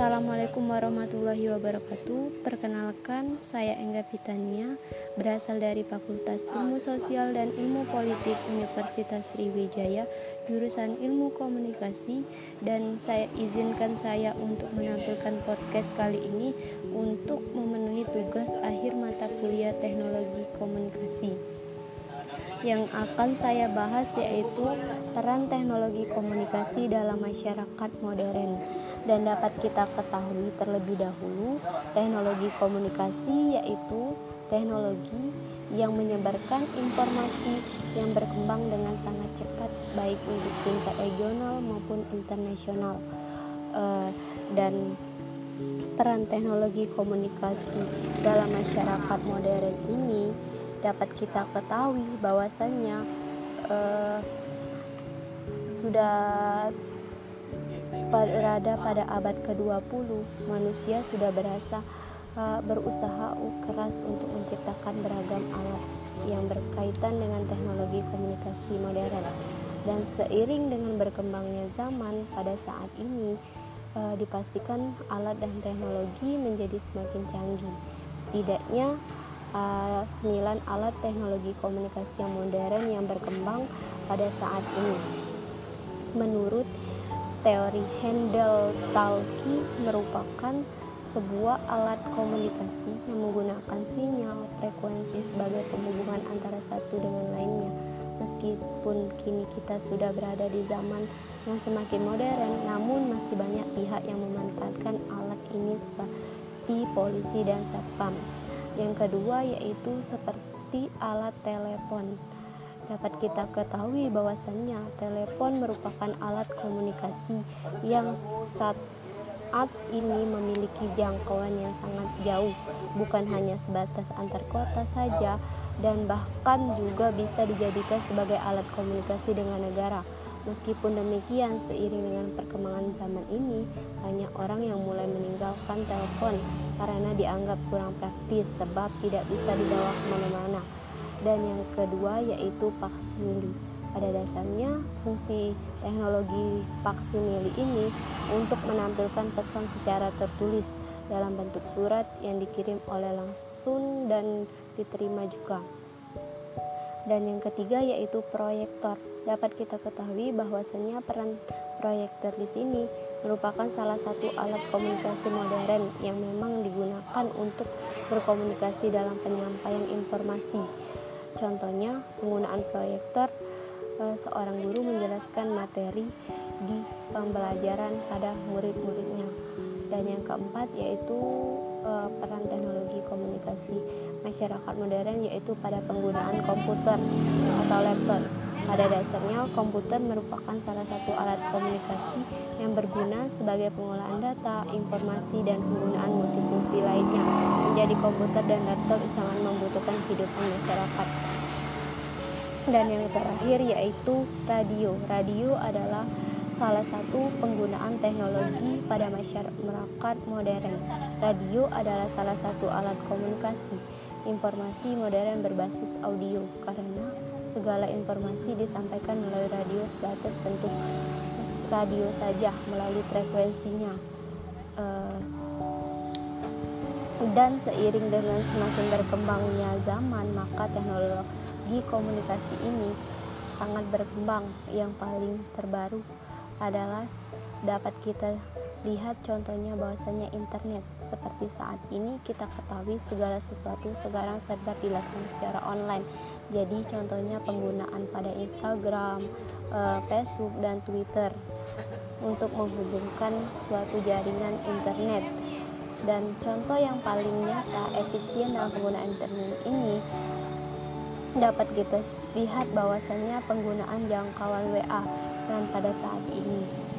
Assalamualaikum warahmatullahi wabarakatuh. Perkenalkan, saya Engga Fitania, berasal dari Fakultas Ilmu Sosial dan Ilmu Politik Universitas Sriwijaya, jurusan Ilmu Komunikasi, dan saya izinkan saya untuk menampilkan podcast kali ini untuk memenuhi tugas akhir mata kuliah Teknologi Komunikasi. Yang akan saya bahas yaitu peran teknologi komunikasi dalam masyarakat modern. Dan dapat kita ketahui terlebih dahulu teknologi komunikasi yaitu teknologi yang menyebarkan informasi yang berkembang dengan sangat cepat baik untuk tingkat regional maupun internasional. Uh, dan peran teknologi komunikasi dalam masyarakat modern ini dapat kita ketahui bahwasannya uh, sudah berada pada abad ke-20, manusia sudah berasa uh, berusaha keras untuk menciptakan beragam alat yang berkaitan dengan teknologi komunikasi modern. Dan seiring dengan berkembangnya zaman pada saat ini, uh, dipastikan alat dan teknologi menjadi semakin canggih. Setidaknya uh, sembilan alat teknologi komunikasi yang modern yang berkembang pada saat ini. Menurut Teori Handel-Talki merupakan sebuah alat komunikasi yang menggunakan sinyal frekuensi sebagai penghubungan antara satu dengan lainnya. Meskipun kini kita sudah berada di zaman yang semakin modern, namun masih banyak pihak yang memanfaatkan alat ini seperti polisi dan satpam. Yang kedua yaitu seperti alat telepon dapat kita ketahui bahwasannya telepon merupakan alat komunikasi yang saat ini memiliki jangkauan yang sangat jauh, bukan hanya sebatas antar kota saja, dan bahkan juga bisa dijadikan sebagai alat komunikasi dengan negara. Meskipun demikian, seiring dengan perkembangan zaman ini, banyak orang yang mulai meninggalkan telepon karena dianggap kurang praktis sebab tidak bisa dibawa ke mana-mana dan yang kedua yaitu faksimili. Pada dasarnya, fungsi teknologi faksimili ini untuk menampilkan pesan secara tertulis dalam bentuk surat yang dikirim oleh langsung dan diterima juga. Dan yang ketiga yaitu proyektor. Dapat kita ketahui bahwasannya peran proyektor di sini merupakan salah satu alat komunikasi modern yang memang digunakan untuk berkomunikasi dalam penyampaian informasi Contohnya, penggunaan proyektor eh, seorang guru menjelaskan materi di pembelajaran pada murid-muridnya. Dan yang keempat yaitu masyarakat modern yaitu pada penggunaan komputer atau laptop. Pada dasarnya, komputer merupakan salah satu alat komunikasi yang berguna sebagai pengolahan data, informasi, dan penggunaan multifungsi lainnya. Menjadi komputer dan laptop sangat membutuhkan kehidupan masyarakat. Dan yang terakhir yaitu radio. Radio adalah salah satu penggunaan teknologi pada masyarakat modern. Radio adalah salah satu alat komunikasi informasi modern berbasis audio karena segala informasi disampaikan melalui radio sebatas bentuk radio saja melalui frekuensinya. Uh, dan seiring dengan semakin berkembangnya zaman maka teknologi komunikasi ini sangat berkembang. Yang paling terbaru adalah dapat kita lihat contohnya bahwasanya internet. Seperti saat ini kita ketahui segala sesuatu sekarang serba dilakukan secara online. Jadi contohnya penggunaan pada Instagram, eh, Facebook dan Twitter untuk menghubungkan suatu jaringan internet. Dan contoh yang paling nyata efisien dalam penggunaan internet ini dapat kita lihat bahwasanya penggunaan jangkauan WA dan pada saat ini